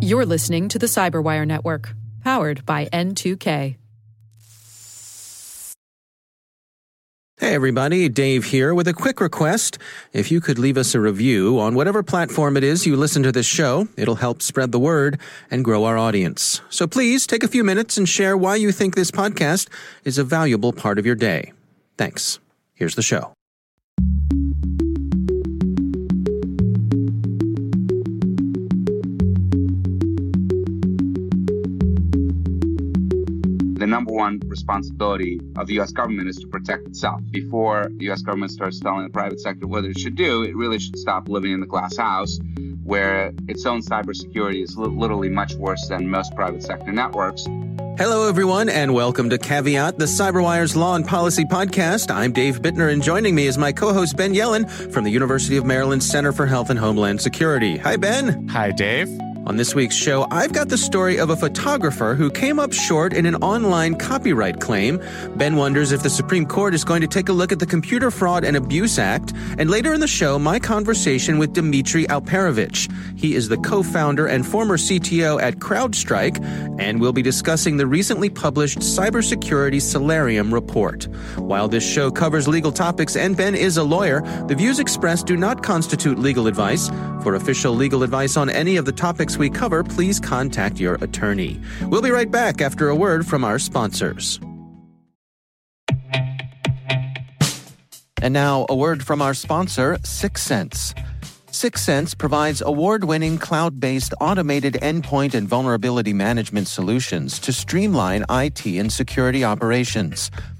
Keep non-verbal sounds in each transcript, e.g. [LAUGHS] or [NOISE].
You're listening to the Cyberwire Network, powered by N2K. Hey everybody, Dave here with a quick request. If you could leave us a review on whatever platform it is you listen to this show, it'll help spread the word and grow our audience. So please take a few minutes and share why you think this podcast is a valuable part of your day. Thanks. Here's the show. Number one responsibility of the U.S. government is to protect itself. Before the U.S. government starts telling the private sector what it should do, it really should stop living in the glass house, where its own cybersecurity is li- literally much worse than most private sector networks. Hello, everyone, and welcome to Caveat, the CyberWire's Law and Policy podcast. I'm Dave Bittner, and joining me is my co host, Ben Yelin from the University of Maryland Center for Health and Homeland Security. Hi, Ben. Hi, Dave. On this week's show, I've got the story of a photographer who came up short in an online copyright claim. Ben wonders if the Supreme Court is going to take a look at the Computer Fraud and Abuse Act. And later in the show, my conversation with Dmitri Alperovitch. He is the co founder and former CTO at CrowdStrike, and we'll be discussing the recently published Cybersecurity Solarium report. While this show covers legal topics and Ben is a lawyer, the views expressed do not constitute legal advice. For official legal advice on any of the topics we cover, please contact your attorney. We'll be right back after a word from our sponsors. And now, a word from our sponsor, Syxsense. Syxsense provides award winning cloud based automated endpoint and vulnerability management solutions to streamline IT and security operations.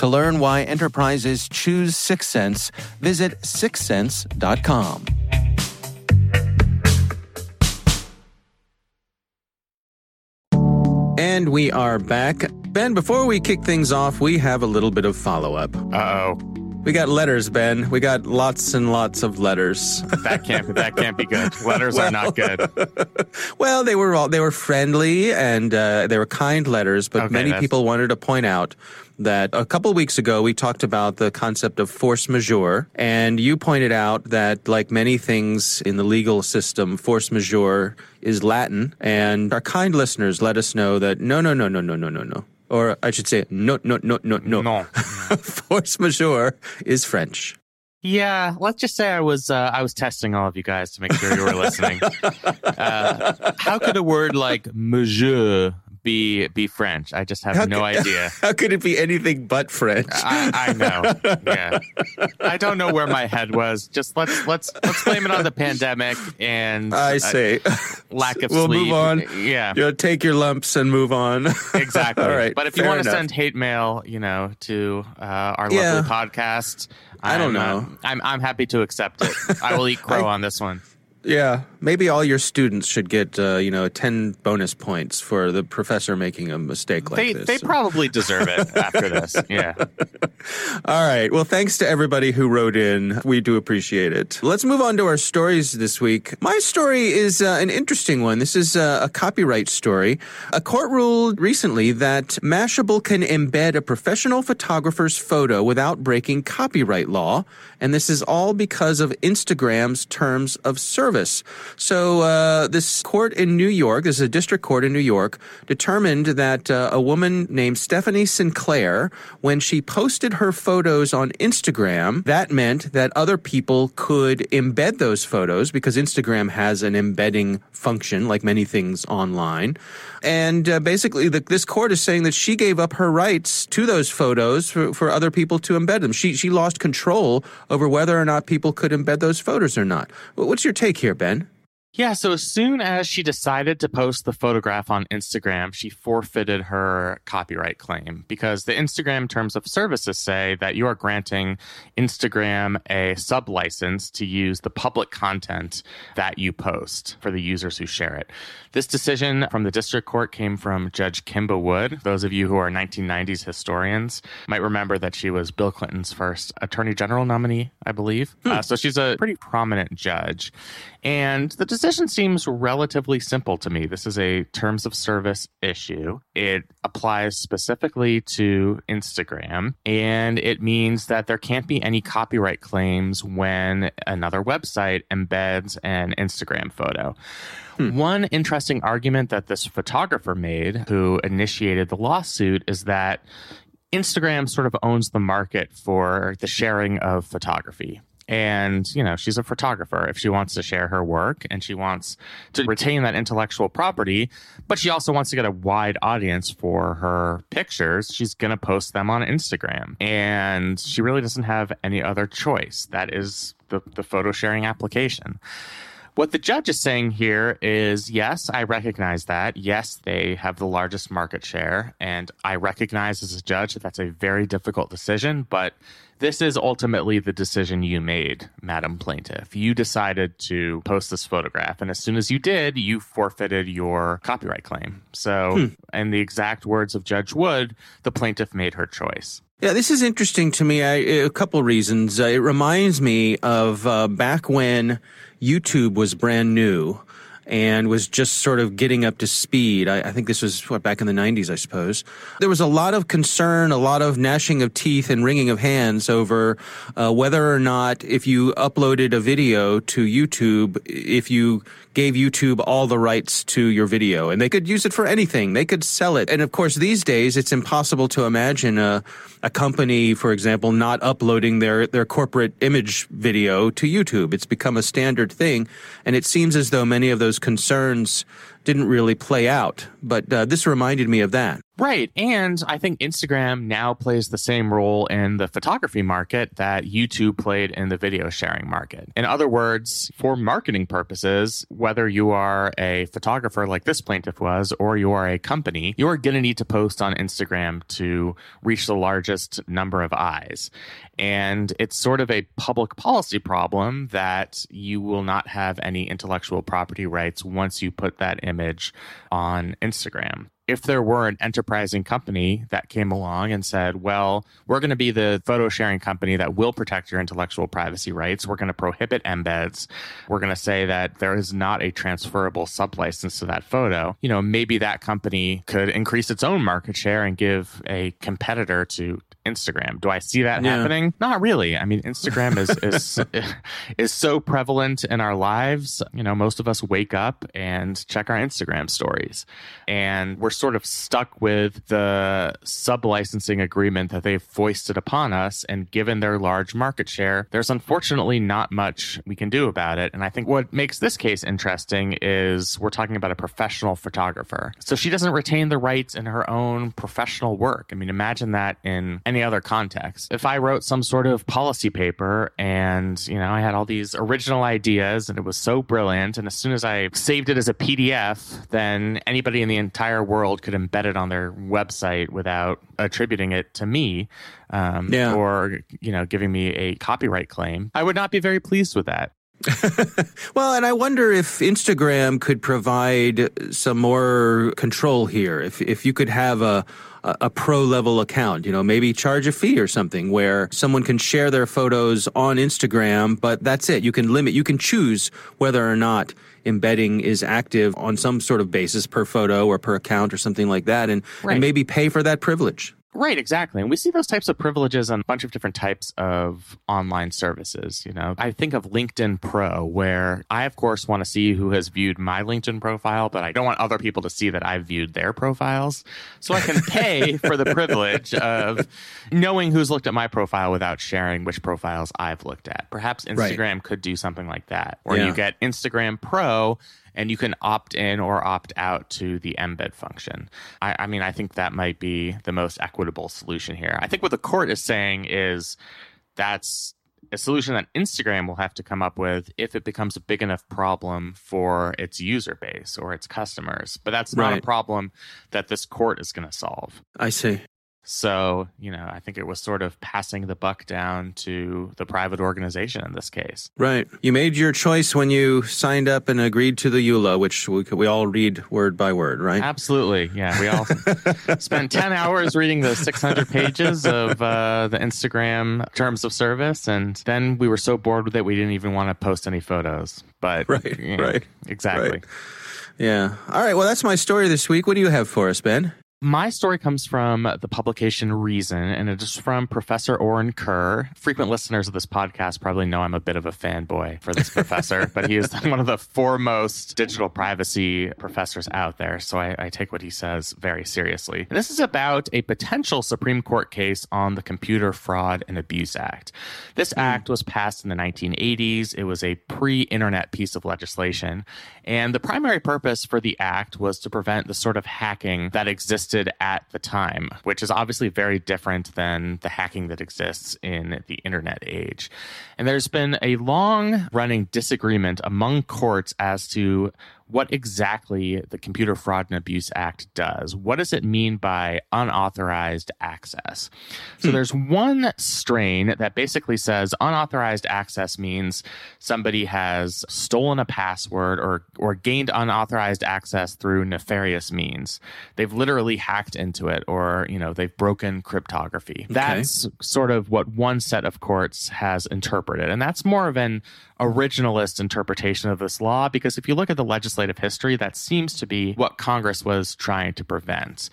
To learn why enterprises choose Syxsense, visit syxsense.com. And we are back. Ben, before we kick things off, we have a little bit of follow up. Uh oh. We got letters, Ben. We got lots and lots of letters. [LAUGHS] That can't that can't be good. Letters are not good. [LAUGHS] well, they were all they were friendly and uh, they were kind letters, but Okay, many that's- people wanted to point out that a couple weeks ago we talked about the concept of force majeure, and you pointed out that, like many things in the legal system, force majeure is Latin, and our kind listeners let us know that no, no, no, no, no, no, no, no. Or I should say, no, no, no, no, no. No. [LAUGHS] force majeure is French. Yeah, let's just say I was uh, I was testing all of you guys to make sure you were listening. [LAUGHS] Uh, how could a word like monsieur be be French? I just have How no could- idea. [LAUGHS] How could it be anything but French? I, I know. Yeah, I don't know where my head was. Just let's let's let's blame it on the pandemic and I uh, say. lack of [LAUGHS] we'll sleep. move on. Yeah. You know, take your lumps and move on. [LAUGHS] Exactly. All right. But if you want to send hate mail, you know, to uh, our Yeah. lovely podcast, I don't I'm, uh, know. I'm I'm happy to accept it. I will eat crow on this one. Yeah, maybe all your students should get uh, you know ten bonus points for the professor making a mistake like They this. they probably deserve it [LAUGHS] after this. Yeah. [LAUGHS] All right. Well, thanks to everybody who wrote in. We do appreciate it. Let's move on to our stories this week. My story is uh, an interesting one. This is uh, a copyright story. A court ruled recently that Mashable can embed a professional photographer's photo without breaking copyright law. And this is all because of Instagram's terms of service. So, uh, this court in New York, this is a district court in New York, determined that uh, a woman named Stephanie Sinclair, when she posted her photos on Instagram, that meant that other people could embed those photos because Instagram has an embedding function, like many things online. And uh, basically, the, this court is saying that she gave up her rights to those photos for, for other people to embed them. She she lost control over whether or not people could embed those photos or not. What's your take here, Ben? Yeah, so as soon as she decided to post the photograph on Instagram, she forfeited her copyright claim because the Instagram terms of services say that you are granting Instagram a sub license to use the public content that you post for the users who share it. This decision from the district court came from Judge Kimba Wood. Those of you who are 1990s historians might remember that she was Bill Clinton's first attorney general nominee, I believe. Hmm. Uh, so she's a pretty prominent judge. And the decision seems relatively simple to me. This is a terms of service issue. It applies specifically to Instagram, and it means that there can't be any copyright claims when another website embeds an Instagram photo. Hmm. One interesting argument that this photographer made, who initiated the lawsuit, is that Instagram sort of owns the market for the sharing of photography. And, you know, she's a photographer. If she wants to share her work and she wants to retain that intellectual property, but she also wants to get a wide audience for her pictures, she's going to post them on Instagram. And she really doesn't have any other choice. That is the, the photo sharing application. What the judge is saying here is yes, I recognize that. Yes, they have the largest market share. And I recognize as a judge that that's a very difficult decision. But this is ultimately the decision you made, Madam Plaintiff. You decided to post this photograph, and as soon as you did, you forfeited your copyright claim. So, hmm. in the exact words of Judge Wood, the plaintiff made her choice. Yeah, this is interesting to me. I, a couple reasons. Uh, it reminds me of uh, back when YouTube was brand new and was just sort of getting up to speed. I, I, think this was what back in the 90s, I suppose. There was a lot of concern, a lot of gnashing of teeth and wringing of hands over uh, whether or not if you uploaded a video to YouTube, if you gave YouTube all the rights to your video and they could use it for anything. They could sell it. And of course, these days it's impossible to imagine a, a company, for example, not uploading their, their corporate image video to YouTube. It's become a standard thing. And it seems as though many of those concerns didn't really play out. But uh, this reminded me of that. Right. And I think Instagram now plays the same role in the photography market that YouTube played in the video sharing market. In other words, for marketing purposes, whether you are a photographer like this plaintiff was, or you are a company, you are going to need to post on Instagram to reach the largest number of eyes. And it's sort of a public policy problem that you will not have any intellectual property rights once you put that image on Instagram if there were an enterprising company that came along and said, well, we're going to be the photo sharing company that will protect your intellectual privacy rights. We're going to prohibit embeds. We're going to say that there is not a transferable sublicense to that photo. You know, maybe that company could increase its own market share and give a competitor to Instagram. Do I see that yeah. happening? Not really. I mean, Instagram is [LAUGHS] is is so prevalent in our lives. You know, most of us wake up and check our Instagram stories, and we're sort of stuck with the sub licensing agreement that they've foisted upon us. And given their large market share, there's unfortunately not much we can do about it. And I think what makes this case interesting is we're talking about a professional photographer, so she doesn't retain the rights in her own professional work. I mean, imagine that in any other context. If I wrote some sort of policy paper and, you know, I had all these original ideas and it was so brilliant, and as soon as I saved it as a PDF, then anybody in the entire world could embed it on their website without attributing it to me um, yeah. or, you know, giving me a copyright claim. I would not be very pleased with that. [LAUGHS] well, and I wonder if Instagram could provide some more control here. If if you could have a a pro level account, you know, maybe charge a fee or something where someone can share their photos on Instagram, but that's it. You can limit, you can choose whether or not embedding is active on some sort of basis per photo or per account or something like that and, right. and maybe pay for that privilege. Right, exactly. And we see those types of privileges on a bunch of different types of online services. You know, I think of LinkedIn Pro, where I, of course, want to see who has viewed my LinkedIn profile, but I don't want other people to see that I've viewed their profiles. So I can [LAUGHS] pay for the privilege of knowing who's looked at my profile without sharing which profiles I've looked at. Perhaps Instagram right. could do something like that, where yeah. you get Instagram Pro and you can opt in or opt out to the embed function. I, I, mean, I think that might be the most equitable solution here. I think what the court is saying is that's a solution that Instagram will have to come up with if it becomes a big enough problem for its user base or its customers. But that's not a problem that this court is going to solve. I see. So, you know, I think it was sort of passing the buck down to the private organization in this case. Right. You made your choice when you signed up and agreed to the EULA, which we, we all read word by word, right? Absolutely. Yeah. We all [LAUGHS] spent 10 hours reading the 600 pages of uh, the Instagram terms of service. And then we were so bored with it, we didn't even want to post any photos. But, Right, know, right, Exactly. right. Yeah. All right. Well, that's my story this week. What do you have for us, Ben? My story comes from the publication Reason, and it is from Professor Orin Kerr. Frequent listeners of this podcast probably know I'm a bit of a fanboy for this professor, but he is [LAUGHS] one of the foremost digital privacy professors out there. So I, I take what he says very seriously. And this is about a potential Supreme Court case on the Computer Fraud and Abuse Act. This hmm. act was passed in the 1980s. It was a pre internet piece of legislation. And the primary purpose for the act was to prevent the sort of hacking that existed at the time, which is obviously very different than the hacking that exists in the internet age. And there's been a long running disagreement among courts as to what exactly the Computer Fraud and Abuse Act does. What does it mean by unauthorized access? So hmm. there's one strain that basically says unauthorized access means somebody has stolen a password or or gained unauthorized access through nefarious means. They've literally hacked into it or, you know, they've broken cryptography. That's sort of what one set of courts has interpreted. And that's more of an originalist interpretation of this law because if you look at the legislative history, that seems to be what Congress was trying to prevent.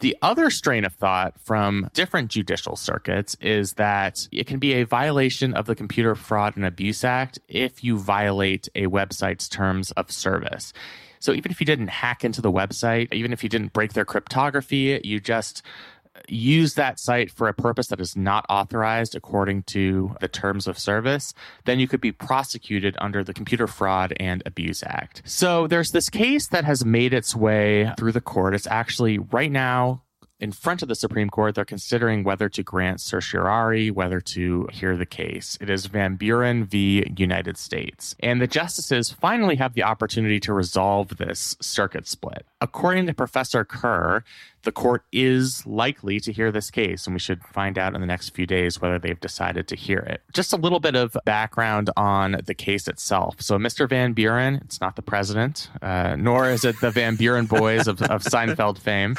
The other strain of thought from different judicial circuits is that it can be a violation of the Computer Fraud and Abuse Act if you violate a website's terms of service. So even if you didn't hack into the website, even if you didn't break their cryptography, you just use that site for a purpose that is not authorized according to the terms of service, then you could be prosecuted under the Computer Fraud and Abuse Act. So there's this case that has made its way through the court. It's actually right now in front of the Supreme Court, they're considering whether to grant certiorari, whether to hear the case. It is Van Buren v. United States. And the justices finally have the opportunity to resolve this circuit split. According to Professor Kerr, the court is likely to hear this case, and we should find out in the next few days whether they've decided to hear it. Just a little bit of background on the case itself. So, Mr. Van Buren, it's not the president, uh, nor is it the Van Buren boys of, of Seinfeld fame.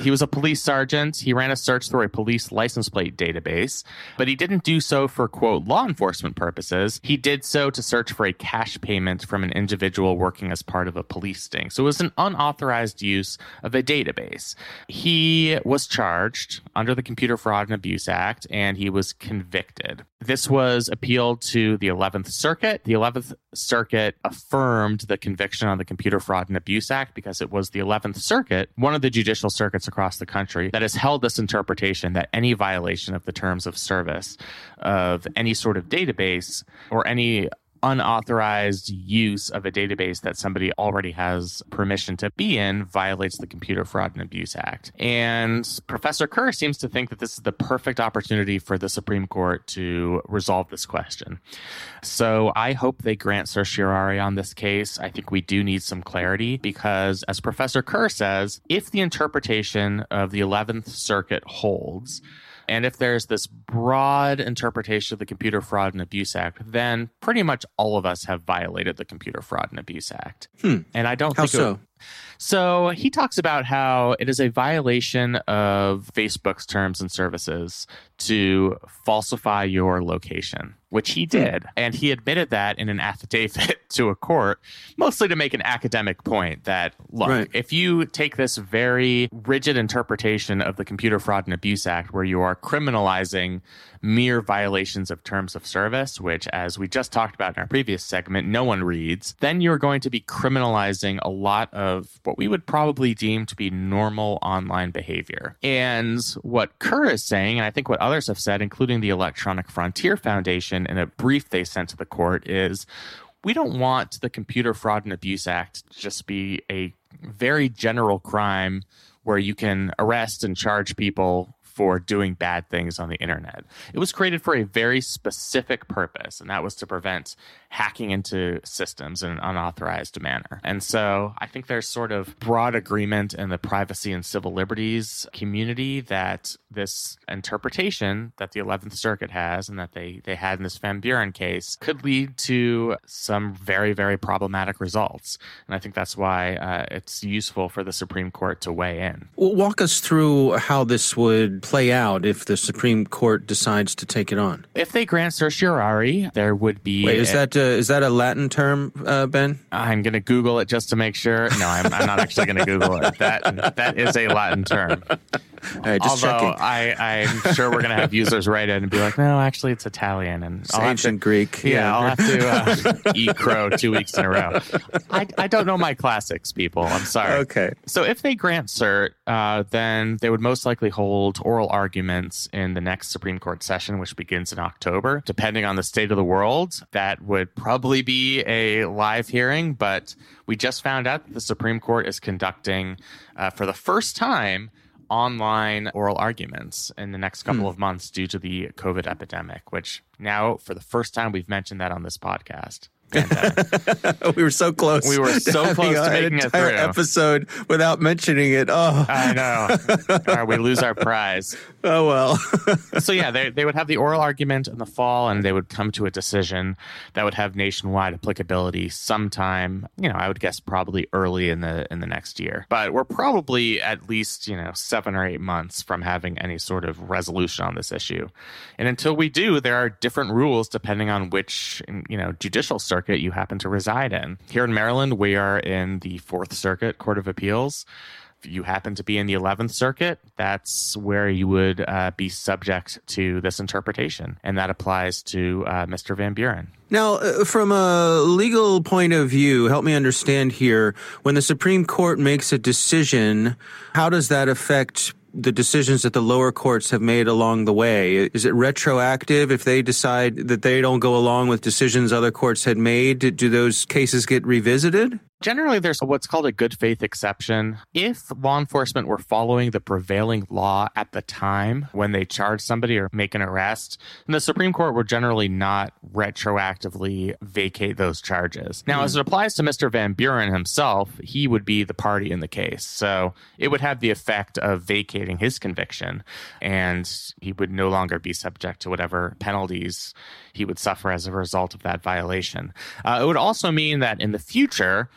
He was a police sergeant. He ran a search through a police license plate database, but he didn't do so for, quote, law enforcement purposes. He did so to search for a cash payment from an individual working as part of a police sting. So, it was an unauthorized use of a database. He was charged under the Computer Fraud and Abuse Act and he was convicted. This was appealed to the 11th Circuit. The 11th Circuit affirmed the conviction on the Computer Fraud and Abuse Act because it was the 11th Circuit, one of the judicial circuits across the country, that has held this interpretation that any violation of the terms of service of any sort of database or any unauthorized use of a database that somebody already has permission to be in violates the Computer Fraud and Abuse Act. And Professor Kerr seems to think that this is the perfect opportunity for the Supreme Court to resolve this question. So I hope they grant certiorari on this case. I think we do need some clarity because, as Professor Kerr says, if the interpretation of the 11th Circuit holds, and if there's this broad interpretation of the Computer Fraud and Abuse Act, then pretty much all of us have violated the Computer Fraud and Abuse Act. Hmm. And I don't How think so? So he talks about how it is a violation of Facebook's terms and services to falsify your location, which he hmm. did. And he admitted that in an affidavit [LAUGHS] to a court, mostly to make an academic point that, look, Right. if you take this very rigid interpretation of the Computer Fraud and Abuse Act, where you are criminalizing mere violations of terms of service, which, as we just talked about in our previous segment, no one reads, then you're going to be criminalizing a lot of what we would probably deem to be normal online behavior. And what Kerr is saying, and I think what others have said, including the Electronic Frontier Foundation in a brief they sent to the court, is we don't want the Computer Fraud and Abuse Act to just be a very general crime where you can arrest and charge people for doing bad things on the internet. It was created for a very specific purpose, and that was to prevent hacking into systems in an unauthorized manner. And so I think there's sort of broad agreement in the privacy and civil liberties community that this interpretation that the 11th Circuit has and that they, they had in this Van Buren case could lead to some very, very problematic results. And I think that's why uh, it's useful for the Supreme Court to weigh in. Well, walk us through how this would play out if the Supreme Court decides to take it on. If they grant certiorari, there would be. Wait, is a, that uh, is that a Latin term, uh, Ben? I'm going to Google it just to make sure. No, I'm, I'm not actually going to Google it. That that is a Latin term. Just Although checking. I, I'm sure we're going to have users write in and be like, no, actually, it's Italian. And It's ancient to, Greek. Yeah, I'll have to uh, [LAUGHS] eat crow two weeks in a row. I, I don't know my classics, people. I'm sorry. Okay. So if they grant cert, uh, then they would most likely hold oral arguments in the next Supreme Court session, which begins in October. Depending on the state of the world, that would probably be a live hearing. But we just found out that the Supreme Court is conducting, uh, for the first time, online oral arguments in the next couple hmm. of months due to the COVID epidemic, which now, for the first time, we've mentioned that on this podcast. [LAUGHS] We were so close. We were so close to an making it entire through. episode without mentioning it. Oh, I know. [LAUGHS] Or we lose our prize. oh well. So yeah, they they would have the oral argument in the fall, and they would come to a decision that would have nationwide applicability sometime. You know, I would guess probably early in the in the next year. But we're probably at least you know seven or eight months from having any sort of resolution on this issue. And until we do, there are different rules depending on which you know judicial circuit you happen to reside in. Here in Maryland, we are in the Fourth Circuit Court of Appeals if you happen to be in the 11th circuit that's where you would uh, be subject to this interpretation and that applies to uh, mr van buren Now, uh, from a legal point of view, help me understand here. When the Supreme Court makes a decision, how does that affect the decisions that the lower courts have made along the way? Is it retroactive if they decide that they don't go along with decisions other courts had made? Do- those cases get revisited? Generally, there's what's called a good faith exception. If law enforcement were following the prevailing law at the time when they charge somebody or make an arrest, then the Supreme Court would generally not retroactively vacate those charges. Now, as it applies to Mr. Van Buren himself, he would be the party in the case. So it would have the effect of vacating his conviction, and he would no longer be subject to whatever penalties he would suffer as a result of that violation. Uh, it would also mean that in the future,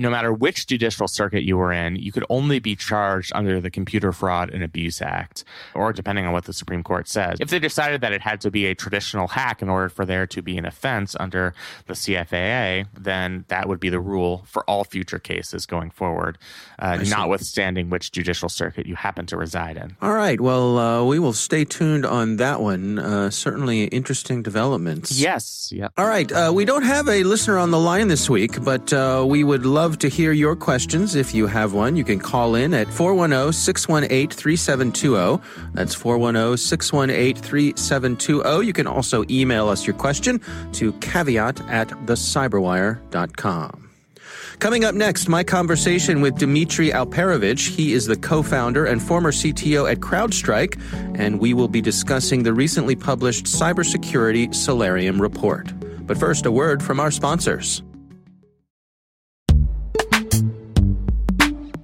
no matter which judicial circuit you were in, you could only be charged under the Computer Fraud and Abuse Act, or depending on what the Supreme Court says. If they decided that it had to be a traditional hack in order for there to be an offense under the CFAA, then that would be the rule for all future cases going forward, uh, notwithstanding which judicial circuit you happen to reside in. All right. Well, uh, we will stay tuned on that one. Uh, certainly interesting developments. Yes. Yep. All right. Uh, we don't have a listener on the line this week, but uh, we would love to hear your questions. If you have one, you can call in at 410 618 3720. That's 410 618 3720. You can also email us your question to caveat at thecyberwire.com. Coming up next, my conversation with Dmitri Alperovitch. He is the co founder and former CTO at CrowdStrike, and we will be discussing the recently published Cybersecurity Solarium report. But first, a word from our sponsors.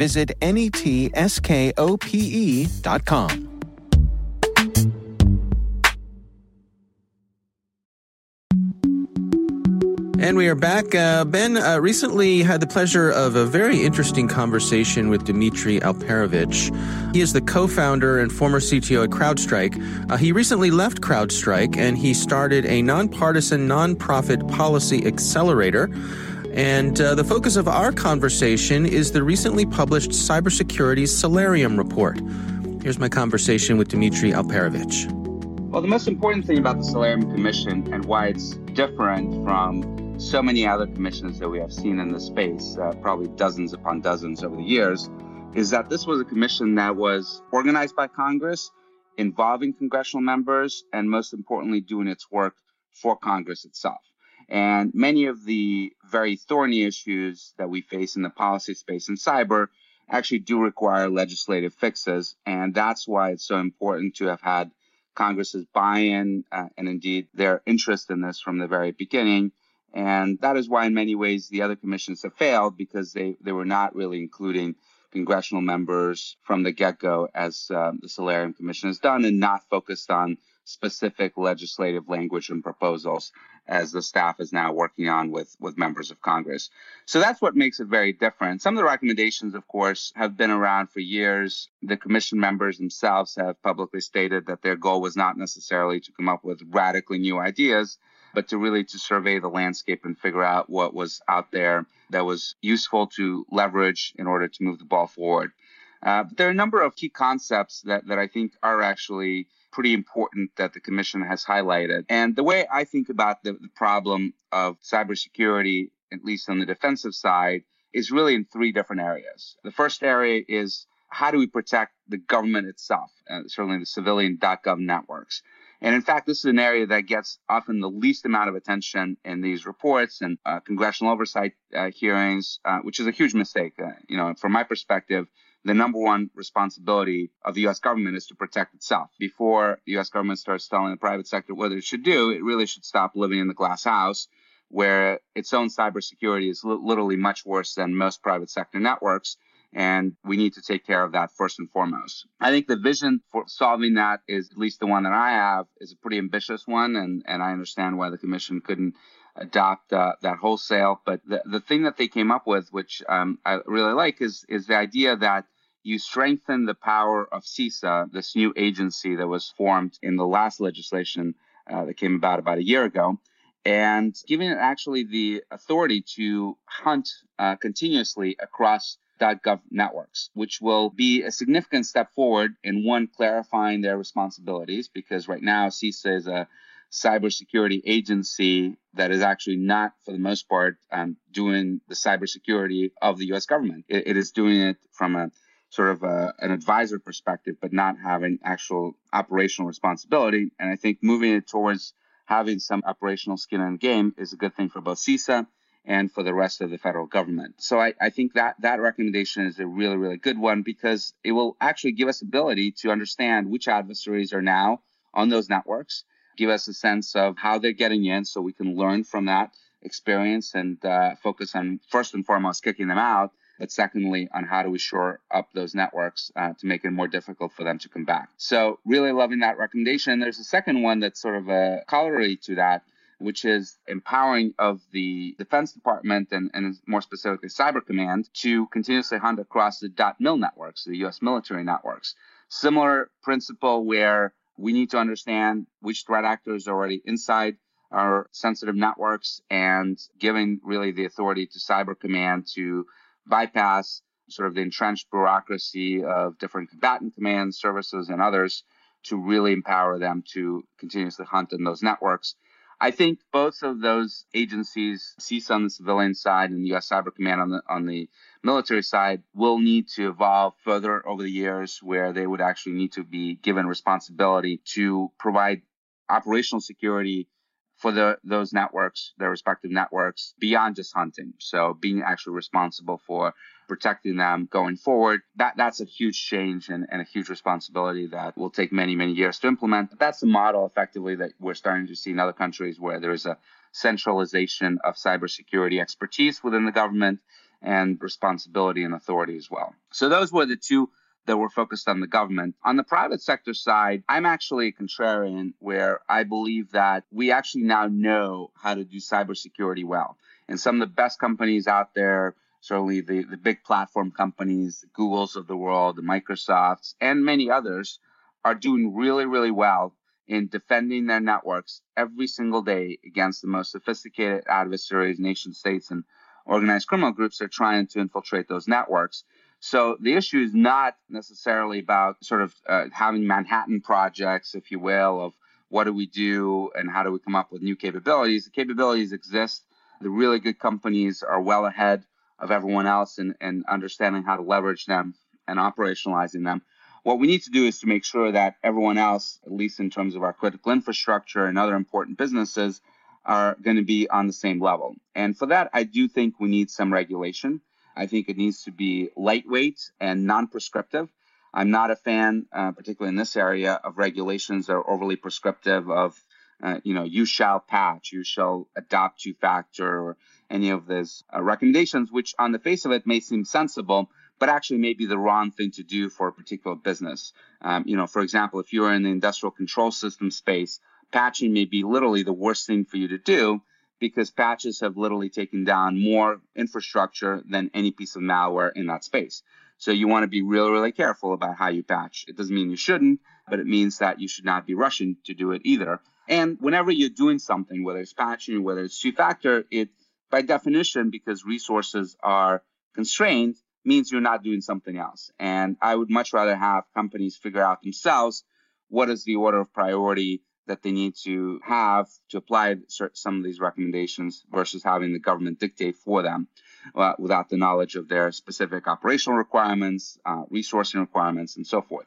visit netskope.com. And we are back. Uh, ben uh, recently had the pleasure of a very interesting conversation with Dmitri Alperovitch. He is the co founder and former CTO at CrowdStrike. Uh, he recently left CrowdStrike and he started a nonpartisan nonprofit policy accelerator. And uh, the focus of our conversation is the recently published Cybersecurity Solarium report. Here's my conversation with Dmitri Alperovitch. Well, the most important thing about the Solarium Commission and why it's different from so many other commissions that we have seen in the space, uh, probably dozens upon dozens over the years, is that this was a commission that was organized by Congress, involving congressional members, and most importantly, doing its work for Congress itself. And many of the very thorny issues that we face in the policy space in cyber actually do require legislative fixes. And that's why it's so important to have had Congress's buy-in uh, and indeed their interest in this from the very beginning. And that is why in many ways the other commissions have failed because they, they were not really including congressional members from the get-go as uh, the Solarium Commission has done and not focused on specific legislative language and proposals as the staff is now working on with, with members of Congress. So that's what makes it very different. Some of the recommendations, of course, have been around for years. The commission members themselves have publicly stated that their goal was not necessarily to come up with radically new ideas, but to really to survey the landscape and figure out what was out there that was useful to leverage in order to move the ball forward. Uh, there are a number of key concepts that, that I think are actually pretty important that the commission has highlighted. And the way I think about the, the problem of cybersecurity, at least on the defensive side, is really in three different areas. The first area is how do we protect the government itself, uh, certainly the civilian.gov networks. And in fact, this is an area that gets often the least amount of attention in these reports and uh, congressional oversight uh, hearings, uh, which is a huge mistake. Uh, you know, from my perspective, the number one responsibility of the U.S. government is to protect itself. Before the U.S. government starts telling the private sector what it should do, it really should stop living in the glass house where its own cybersecurity is li- literally much worse than most private sector networks. And we need to take care of that first and foremost. I think the vision for solving that is at least the one that I have is a pretty ambitious one. And, and I understand why the commission couldn't adopt uh, that wholesale. But the, the thing that they came up with, which um, I really like, is is the idea that you strengthen the power of CISA, this new agency that was formed in the last legislation uh, that came about about a year ago, and giving it actually the authority to hunt uh, continuously across .gov networks, which will be a significant step forward in one clarifying their responsibilities because right now CISA is a cybersecurity agency that is actually not, for the most part, um, doing the cybersecurity of the U.S. government. It, it is doing it from a sort of a, an advisor perspective, but not having actual operational responsibility. And I think moving it towards having some operational skin in the game is a good thing for both CISA and for the rest of the federal government. So I, I, think that that recommendation is a really, really good one because it will actually give us ability to understand which adversaries are now on those networks give us a sense of how they're getting in so we can learn from that experience and uh, focus on first and foremost kicking them out but secondly on how do we shore up those networks uh, to make it more difficult for them to come back. So really loving that recommendation. There's a second one that's sort of a corollary to that which is empowering of the defense department and, and more specifically cyber command to continuously hunt across the dot mil networks the us military networks. Similar principle where we need to understand which threat actors are already inside our sensitive networks and giving really the authority to cyber command to bypass sort of the entrenched bureaucracy of different combatant command services and others to really empower them to continuously hunt in those networks. I think both of those agencies, CISA on the civilian side and U.S. Cyber Command on the on the military side will need to evolve further over the years where they would actually need to be given responsibility to provide operational security for the, those networks, their respective networks, beyond just hunting. So being actually responsible for protecting them going forward, that, that's a huge change and, and a huge responsibility that will take many, many years to implement. But That's the model effectively that we're starting to see in other countries where there is a centralization of cybersecurity expertise within the government and responsibility and authority as well. So those were the two that were focused on the government. On the private sector side, I'm actually a contrarian where I believe that we actually now know how to do cybersecurity well. And some of the best companies out there, certainly the, the big platform companies, the Googles of the world, the Microsofts, and many others, are doing really, really well in defending their networks every single day against the most sophisticated adversaries, nation states, and organized criminal groups that are trying to infiltrate those networks. So the issue is not necessarily about sort of uh, having Manhattan projects, if you will, of what do we do and how do we come up with new capabilities. The capabilities exist. The really good companies are well ahead of everyone else and, in understanding how to leverage them and operationalizing them. What we need to do is to make sure that everyone else, at least in terms of our critical infrastructure and other important businesses, are going to be on the same level. And for that, I do think we need some regulation. I think it needs to be lightweight and non prescriptive. I'm not a fan, uh, particularly in this area, of regulations that are overly prescriptive of, uh, you know, you shall patch, you shall adopt two factor, or any of those uh, recommendations, which on the face of it may seem sensible, but actually may be the wrong thing to do for a particular business. Um, you know, for example, if you're in the industrial control system space, patching may be literally the worst thing for you to do because patches have literally taken down more infrastructure than any piece of malware in that space. So you want to be really, really careful about how you patch. It doesn't mean you shouldn't, but it means that you should not be rushing to do it either. And whenever you're doing something, whether it's patching, whether it's two factor, it by definition, because resources are constrained, means you're not doing something else. And I would much rather have companies figure out themselves what is the order of priority that they need to have to apply some of these recommendations versus having the government dictate for them uh, without the knowledge of their specific operational requirements, uh, resourcing requirements, and so forth.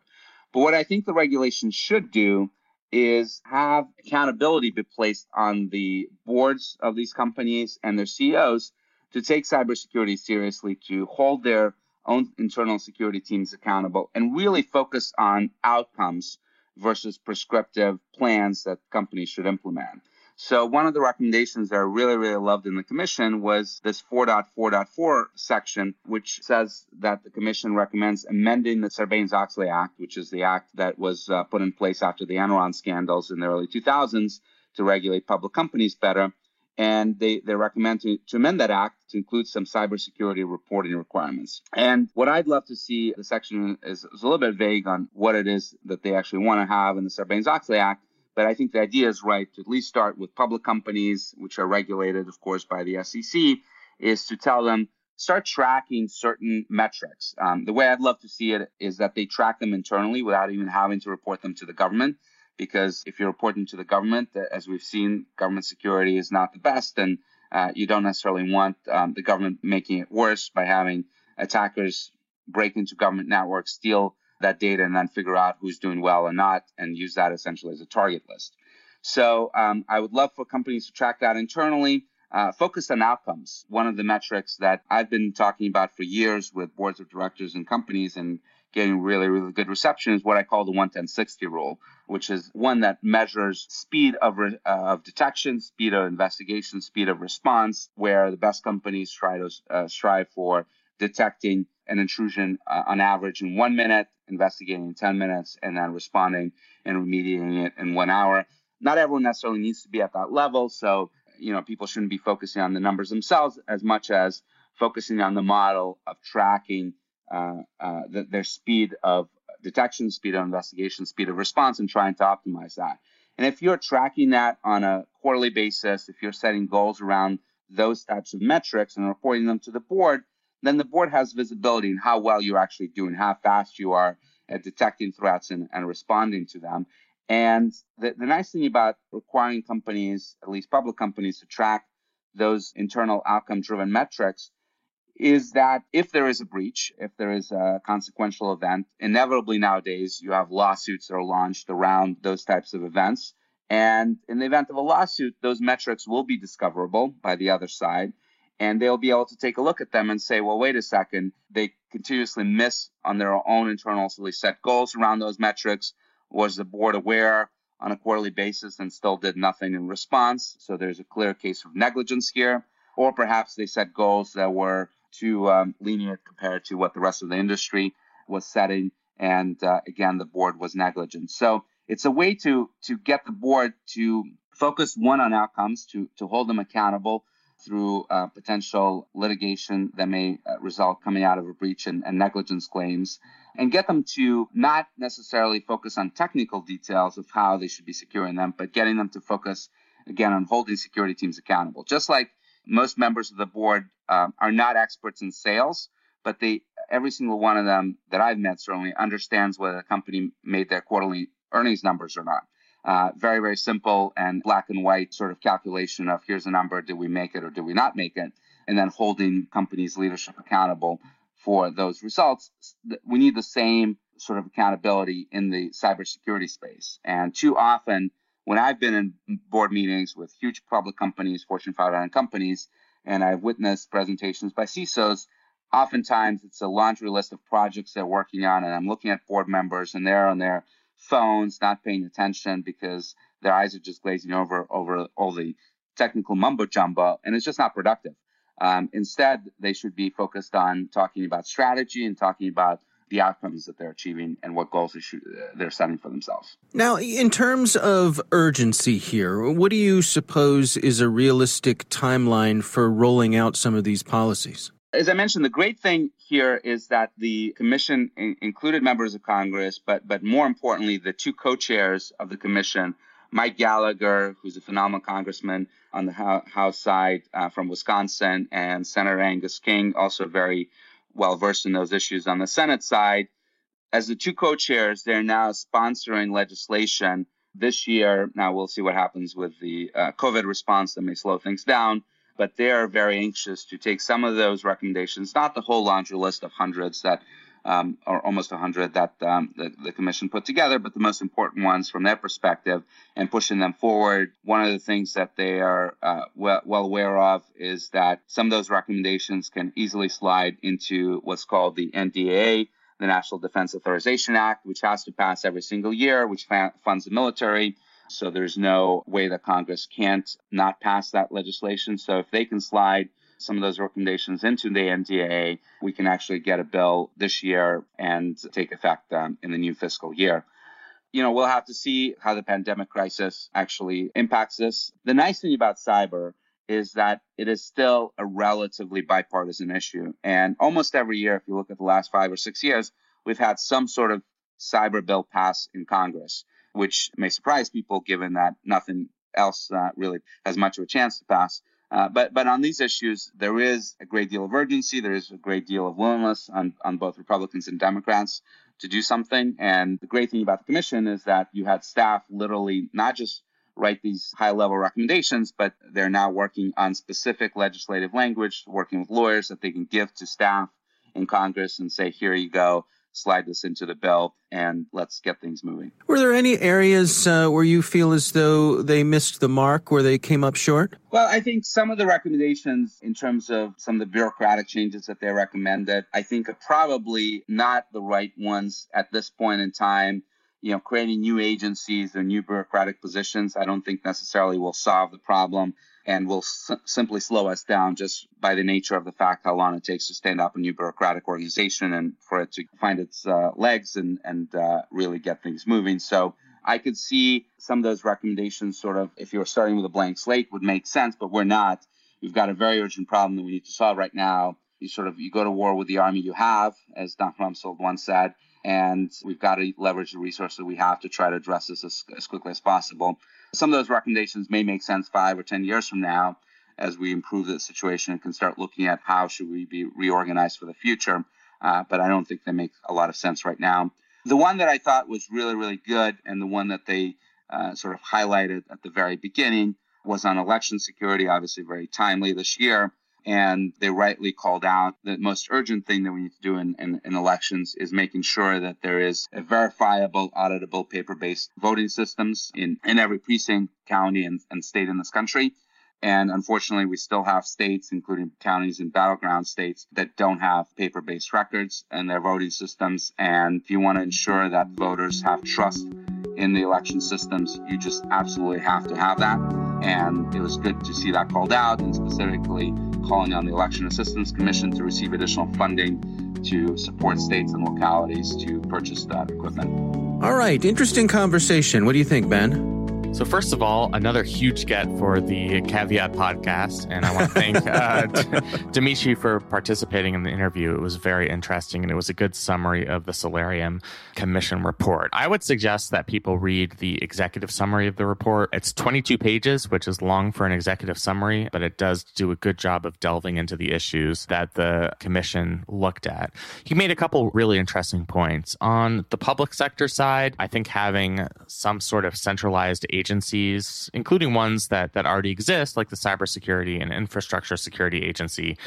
But what I think the regulation should do is have accountability be placed on the boards of these companies and their CEOs to take cybersecurity seriously, to hold their own internal security teams accountable, and really focus on outcomes versus prescriptive plans that companies should implement. So one of the recommendations that I really, really loved in the commission was this 4.4.4 section, which says that the commission recommends amending the Sarbanes-Oxley Act, which is the act that was uh, put in place after the Enron scandals in the early 2000s to regulate public companies better and they, they recommend to, to amend that act to include some cybersecurity reporting requirements. And what I'd love to see, the section is, is a little bit vague on what it is that they actually want to have in the Sarbanes-Oxley Act, but I think the idea is right to at least start with public companies, which are regulated, of course, by the SEC, is to tell them start tracking certain metrics. Um, the way I'd love to see it is that they track them internally without even having to report them to the government because if you're reporting to the government, as we've seen, government security is not the best, and uh, you don't necessarily want um, the government making it worse by having attackers break into government networks, steal that data, and then figure out who's doing well or not, and use that essentially as a target list. So um, I would love for companies to track that internally. Uh, focus on outcomes. One of the metrics that I've been talking about for years with boards of directors and companies and getting really, really good reception is what I call the 11060 rule, which is one that measures speed of, re- uh, of detection, speed of investigation, speed of response, where the best companies try to uh, strive for detecting an intrusion uh, on average in one minute, investigating in 10 minutes, and then responding and remediating it in one hour. Not everyone necessarily needs to be at that level. So, you know, people shouldn't be focusing on the numbers themselves as much as focusing on the model of tracking uh, uh, the, their speed of detection, speed of investigation, speed of response, and trying to optimize that. And if you're tracking that on a quarterly basis, if you're setting goals around those types of metrics and reporting them to the board, then the board has visibility in how well you're actually doing, how fast you are at detecting threats and, and responding to them. And the, the nice thing about requiring companies, at least public companies, to track those internal outcome driven metrics is that if there is a breach, if there is a consequential event, inevitably nowadays you have lawsuits that are launched around those types of events. And in the event of a lawsuit, those metrics will be discoverable by the other side. And they'll be able to take a look at them and say, well, wait a second, they continuously miss on their own internally set goals around those metrics. Was the board aware on a quarterly basis and still did nothing in response? So there's a clear case of negligence here. Or perhaps they set goals that were too um, lenient compared to what the rest of the industry was setting. And uh, again, the board was negligent. So it's a way to to get the board to focus one on outcomes, to to hold them accountable through uh, potential litigation that may uh, result coming out of a breach and, and negligence claims, and get them to not necessarily focus on technical details of how they should be securing them, but getting them to focus again on holding security teams accountable. Just like most members of the board um, are not experts in sales, but they every single one of them that I've met certainly understands whether a company made their quarterly earnings numbers or not. Uh, very, very simple and black and white sort of calculation of here's a number, did we make it or did we not make it? And then holding companies' leadership accountable for those results. We need the same sort of accountability in the cybersecurity space. And too often, when I've been in board meetings with huge public companies, Fortune 500 companies, and I've witnessed presentations by CISOs, oftentimes it's a laundry list of projects they're working on, and I'm looking at board members and they're on their phones, not paying attention because their eyes are just glazing over over all the technical mumbo jumbo, and it's just not productive. Um, instead, they should be focused on talking about strategy and talking about the outcomes that they're achieving and what goals they're setting for themselves. Now, in terms of urgency here, what do you suppose is a realistic timeline for rolling out some of these policies? As I mentioned, the great thing here is that the commission in- included members of Congress, but but more importantly, the two co-chairs of the commission, Mike Gallagher, who's a phenomenal congressman on the House side uh, from Wisconsin, and Senator Angus King, also very well versed in those issues on the Senate side. As the two co chairs, they're now sponsoring legislation this year. Now we'll see what happens with the uh, COVID response that may slow things down, but they're very anxious to take some of those recommendations, not the whole laundry list of hundreds that um, or almost 100 that um, the, the, commission put together, but the most important ones from their perspective and pushing them forward. One of the things that they are uh, well, well, aware of is that some of those recommendations can easily slide into what's called the NDAA, the National Defense Authorization Act, which has to pass every single year, which funds the military. So there's no way that Congress can't not pass that legislation. So if they can slide some of those recommendations into the NDAA, we can actually get a bill this year and take effect um, in the new fiscal year. You know, we'll have to see how the pandemic crisis actually impacts this. The nice thing about cyber is that it is still a relatively bipartisan issue. And almost every year, if you look at the last five or six years, we've had some sort of cyber bill pass in Congress, which may surprise people given that nothing else uh, really has much of a chance to pass. Uh, but but on these issues, there is a great deal of urgency. There is a great deal of willingness on, on both Republicans and Democrats to do something. And the great thing about the commission is that you had staff literally not just write these high level recommendations, but they're now working on specific legislative language, working with lawyers that they can give to staff in Congress and say, here you go slide this into the bill and let's get things moving. Were there any areas uh, where you feel as though they missed the mark, where they came up short? Well, I think some of the recommendations in terms of some of the bureaucratic changes that they recommended, I think are probably not the right ones at this point in time you know, creating new agencies or new bureaucratic positions, I don't think necessarily will solve the problem and will s- simply slow us down just by the nature of the fact how long it takes to stand up a new bureaucratic organization and for it to find its uh, legs and, and uh, really get things moving. So I could see some of those recommendations sort of, if you were starting with a blank slate, would make sense, but we're not. We've got a very urgent problem that we need to solve right now. You sort of, you go to war with the army you have, as Don Rumsfeld once said and we've got to leverage the resources we have to try to address this as, as quickly as possible. Some of those recommendations may make sense five or 10 years from now as we improve the situation and can start looking at how should we be reorganized for the future. Uh, but I don't think they make a lot of sense right now. The one that I thought was really, really good and the one that they uh, sort of highlighted at the very beginning was on election security, obviously very timely this year. And they rightly called out the most urgent thing that we need to do in, in, in elections is making sure that there is a verifiable, auditable, paper based voting systems in, in every precinct, county, and, and state in this country. And unfortunately, we still have states, including counties and battleground states, that don't have paper based records and their voting systems. And if you want to ensure that voters have trust in the election systems, you just absolutely have to have that. And it was good to see that called out and specifically calling on the Election Assistance Commission to receive additional funding to support states and localities to purchase that equipment. All right, interesting conversation. What do you think, Ben? So, first of all, another huge get for the Caveat podcast. And I want to thank uh, [LAUGHS] Dmitri for participating in the interview. It was very interesting and it was a good summary of the Solarium Commission report. I would suggest that people read the executive summary of the report. It's 22 pages, which is long for an executive summary, but it does do a good job of delving into the issues that the commission looked at. He made a couple really interesting points. On the public sector side, I think having some sort of centralized agencies, including ones that, that already exist, like the Cybersecurity and Infrastructure Security Agency,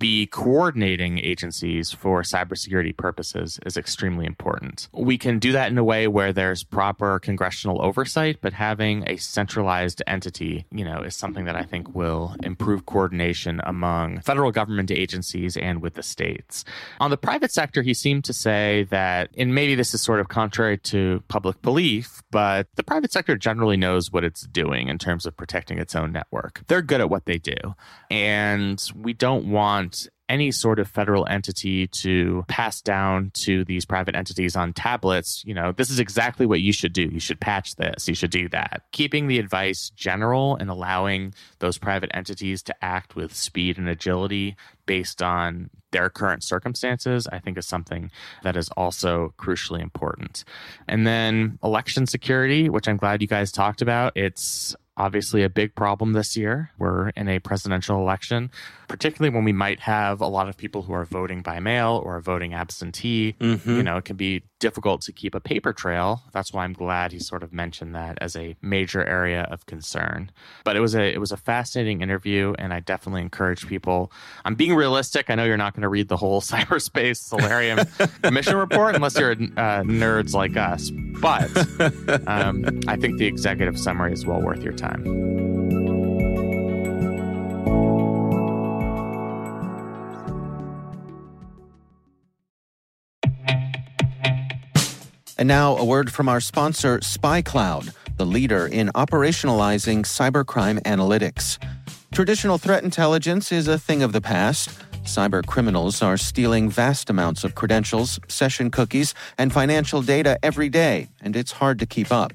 be coordinating agencies for cybersecurity purposes is extremely important. We can do that in a way where there's proper congressional oversight, but having a centralized entity, you know, is something that I think will improve coordination among federal government agencies and with the states. On the private sector, he seemed to say that, and maybe this is sort of contrary to public belief, but the private sector generally knows what it's doing in terms of protecting its own network. They're good at what they do. And we don't want any sort of federal entity to pass down to these private entities on tablets, you know, this is exactly what you should do. You should patch this, you should do that. Keeping the advice general and allowing those private entities to act with speed and agility based on their current circumstances, I think is something that is also crucially important. And then election security, which I'm glad you guys talked about. It's obviously a big problem this year. We're in a presidential election, particularly when we might have a lot of people who are voting by mail or voting absentee. Mm-hmm. You know, it can be difficult to keep a paper trail. That's why I'm glad he sort of mentioned that as a major area of concern. But it was a it was a fascinating interview, and I definitely encourage people. I'm being realistic. I know you're not going to read the whole [LAUGHS] cyberspace Solarium [LAUGHS] mission report unless you're uh, nerds like us, but um, I think the executive summary is well worth your time. And now, a word from our sponsor, SpyCloud, the leader in operationalizing cybercrime analytics. Traditional threat intelligence is a thing of the past. Cyber criminals are stealing vast amounts of credentials, session cookies, and financial data every day, and it's hard to keep up.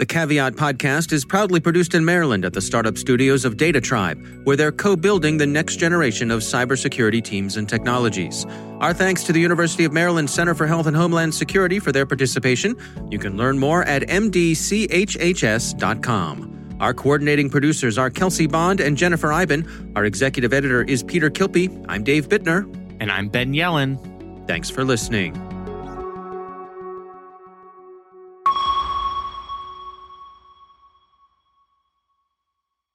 The Caveat podcast is proudly produced in Maryland at the startup studios of Data Tribe, where they're co building the next generation of cybersecurity teams and technologies. Our thanks to the University of Maryland Center for Health and Homeland Security for their participation. You can learn more at mdchhs.com. Our coordinating producers are Kelsey Bond and Jennifer Eiben. Our executive editor is Peter Kilpe. I'm Dave Bittner. And I'm Ben Yelin. Thanks for listening.